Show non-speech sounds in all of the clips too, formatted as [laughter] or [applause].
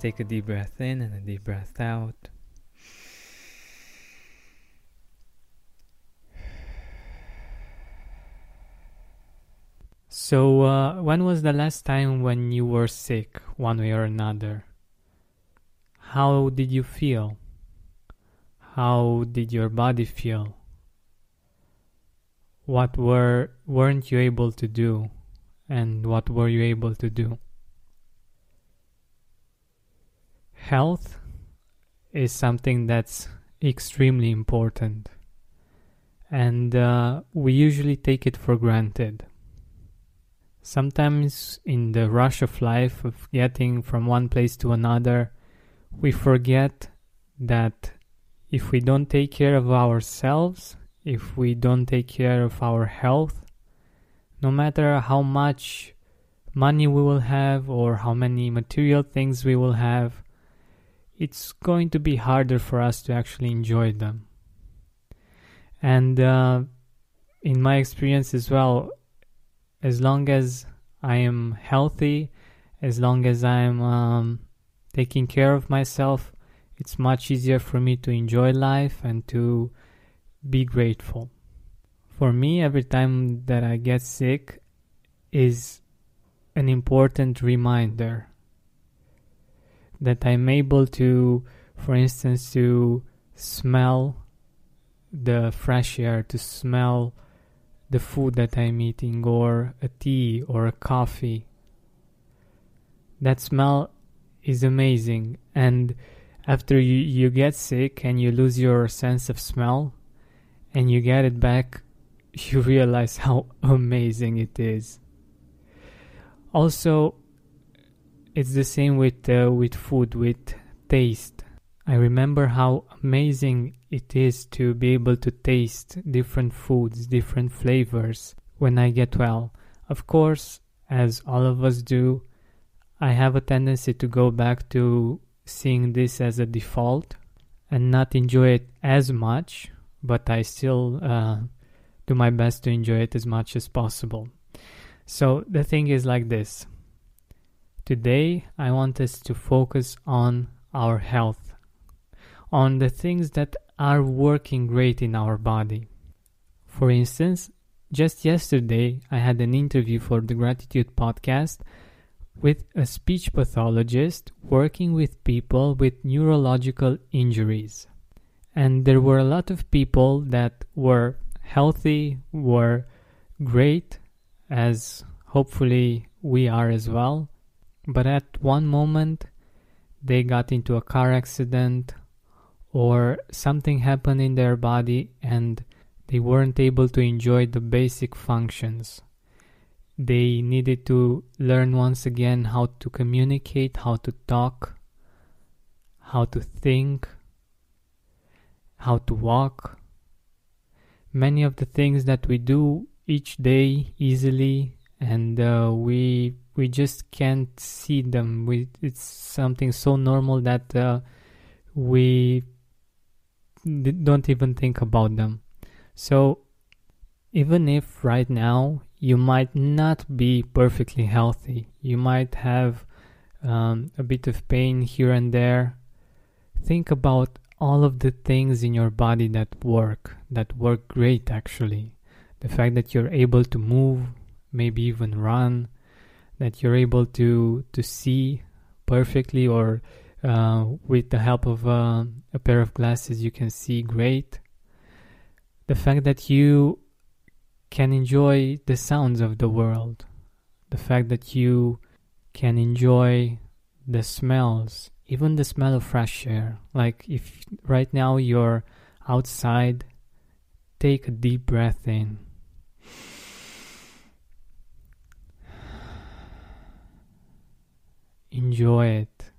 Take a deep breath in and a deep breath out. So, uh, when was the last time when you were sick, one way or another? How did you feel? How did your body feel? What were weren't you able to do, and what were you able to do? Health is something that's extremely important, and uh, we usually take it for granted. Sometimes, in the rush of life, of getting from one place to another, we forget that if we don't take care of ourselves, if we don't take care of our health, no matter how much money we will have or how many material things we will have, it's going to be harder for us to actually enjoy them. And uh, in my experience as well, as long as I am healthy, as long as I'm um, taking care of myself, it's much easier for me to enjoy life and to be grateful. For me, every time that I get sick is an important reminder that I'm able to, for instance, to smell the fresh air, to smell the food that I'm eating, or a tea or a coffee. That smell is amazing, and after you, you get sick and you lose your sense of smell and you get it back, [laughs] you realize how [laughs] amazing it is. Also, it's the same with uh, with food, with taste. I remember how amazing it is to be able to taste different foods, different flavors when I get well. Of course, as all of us do, I have a tendency to go back to seeing this as a default and not enjoy it as much, but I still uh, do my best to enjoy it as much as possible. So the thing is like this. Today, I want us to focus on our health, on the things that are working great in our body. For instance, just yesterday, I had an interview for the Gratitude podcast with a speech pathologist working with people with neurological injuries. And there were a lot of people that were healthy, were great, as hopefully we are as well. But at one moment, they got into a car accident or something happened in their body and they weren't able to enjoy the basic functions. They needed to learn once again how to communicate, how to talk, how to think, how to walk. Many of the things that we do each day easily and uh, we we just can't see them. We it's something so normal that uh, we don't even think about them. So even if right now you might not be perfectly healthy. You might have um, a bit of pain here and there. Think about all of the things in your body that work, that work great actually. The fact that you're able to move, maybe even run, that you're able to, to see perfectly or uh, with the help of uh, a pair of glasses you can see great. The fact that you can enjoy the sounds of the world, the fact that you can enjoy the smells, even the smell of fresh air. Like if right now you're outside, take a deep breath in. Enjoy it.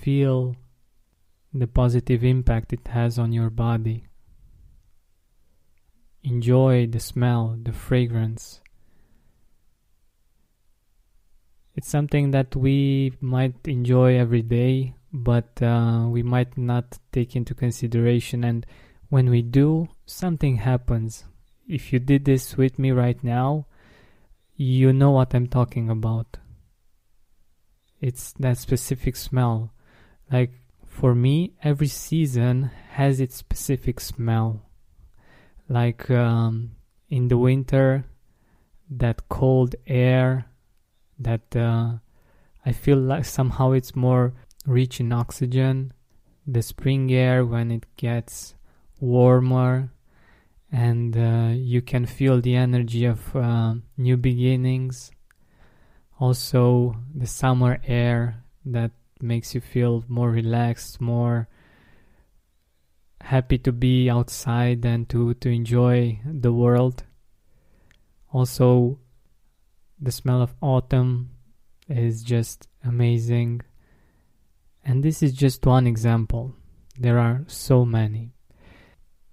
Feel the positive impact it has on your body enjoy the smell, the fragrance. It's something that we might enjoy every day, but uh, we might not take into consideration. And when we do, something happens. If you did this with me right now, you know what I'm talking about. It's that specific smell. Like for me, every season has its specific smell. Like um, in the winter, that cold air, that uh, I feel like somehow it's more rich in oxygen. The spring air when it gets warmer and uh, you can feel the energy of uh, new beginnings. Also, the summer air that makes you feel more relaxed, more happy to be outside and to, to enjoy the world. Also, the smell of autumn is just amazing. And this is just one example. There are so many.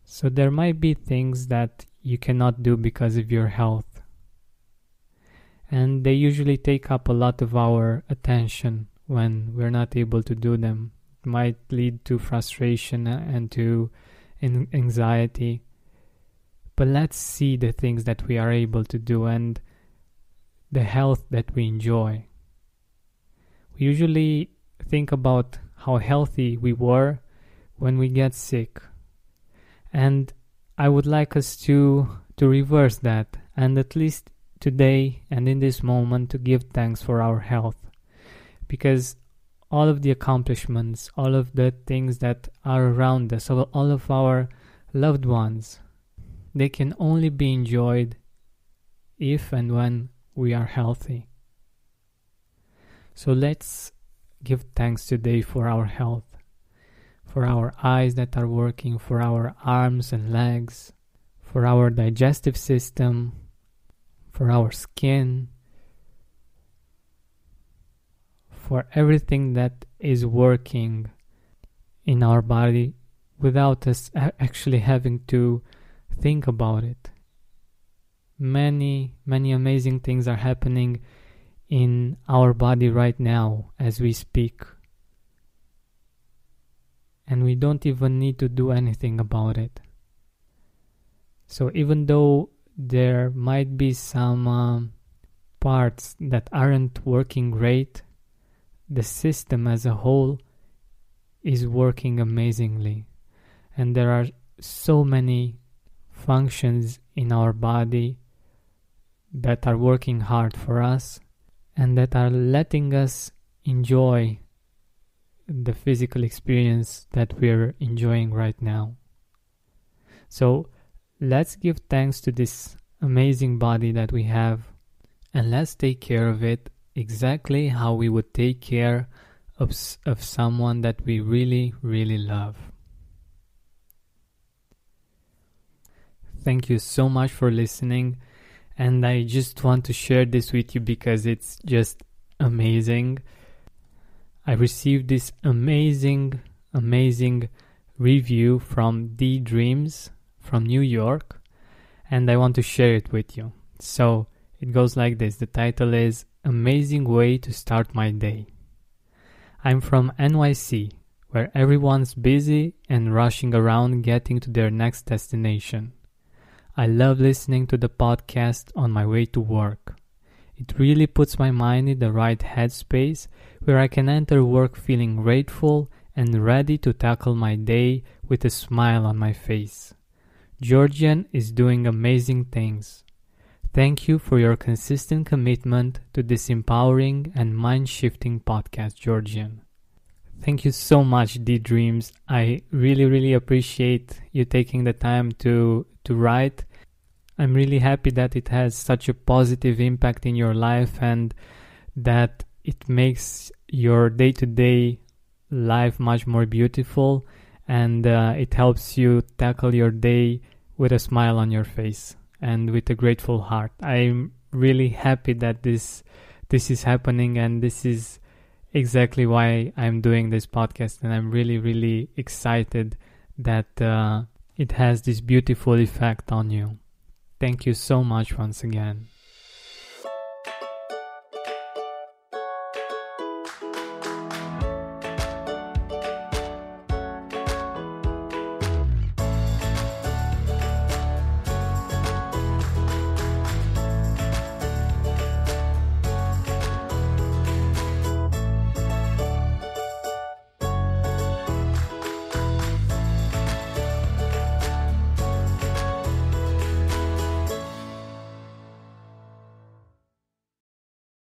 So there might be things that you cannot do because of your health. And they usually take up a lot of our attention when we're not able to do them. It might lead to frustration and to anxiety. But let's see the things that we are able to do and the health that we enjoy. We usually think about how healthy we were when we get sick and I would like us to to reverse that and at least today and in this moment to give thanks for our health because all of the accomplishments, all of the things that are around us, all of our loved ones, they can only be enjoyed if and when we are healthy. So let's give thanks today for our health for our eyes that are working, for our arms and legs, for our digestive system, for our skin, for everything that is working in our body without us actually having to think about it. Many, many amazing things are happening in our body right now as we speak and we don't even need to do anything about it. So, even though there might be some um, parts that aren't working great, the system as a whole is working amazingly. And there are so many functions in our body that are working hard for us and that are letting us enjoy the physical experience that we're enjoying right now. So let's give thanks to this amazing body that we have and let's take care of it exactly how we would take care of, of someone that we really, really love. Thank you so much for listening. And I just want to share this with you because it's just amazing. I received this amazing, amazing review from D Dreams from New York, and I want to share it with you. So it goes like this the title is Amazing Way to Start My Day. I'm from NYC, where everyone's busy and rushing around getting to their next destination. I love listening to the podcast on my way to work. It really puts my mind in the right headspace where I can enter work feeling grateful and ready to tackle my day with a smile on my face. Georgian is doing amazing things. Thank you for your consistent commitment to this empowering and mind shifting podcast, Georgian. Thank you so much, D Dreams. I really, really appreciate you taking the time to to write. I'm really happy that it has such a positive impact in your life and that it makes your day to day life much more beautiful and uh, it helps you tackle your day with a smile on your face and with a grateful heart. I'm really happy that this this is happening and this is exactly why I'm doing this podcast and I'm really really excited that uh, it has this beautiful effect on you. Thank you so much once again.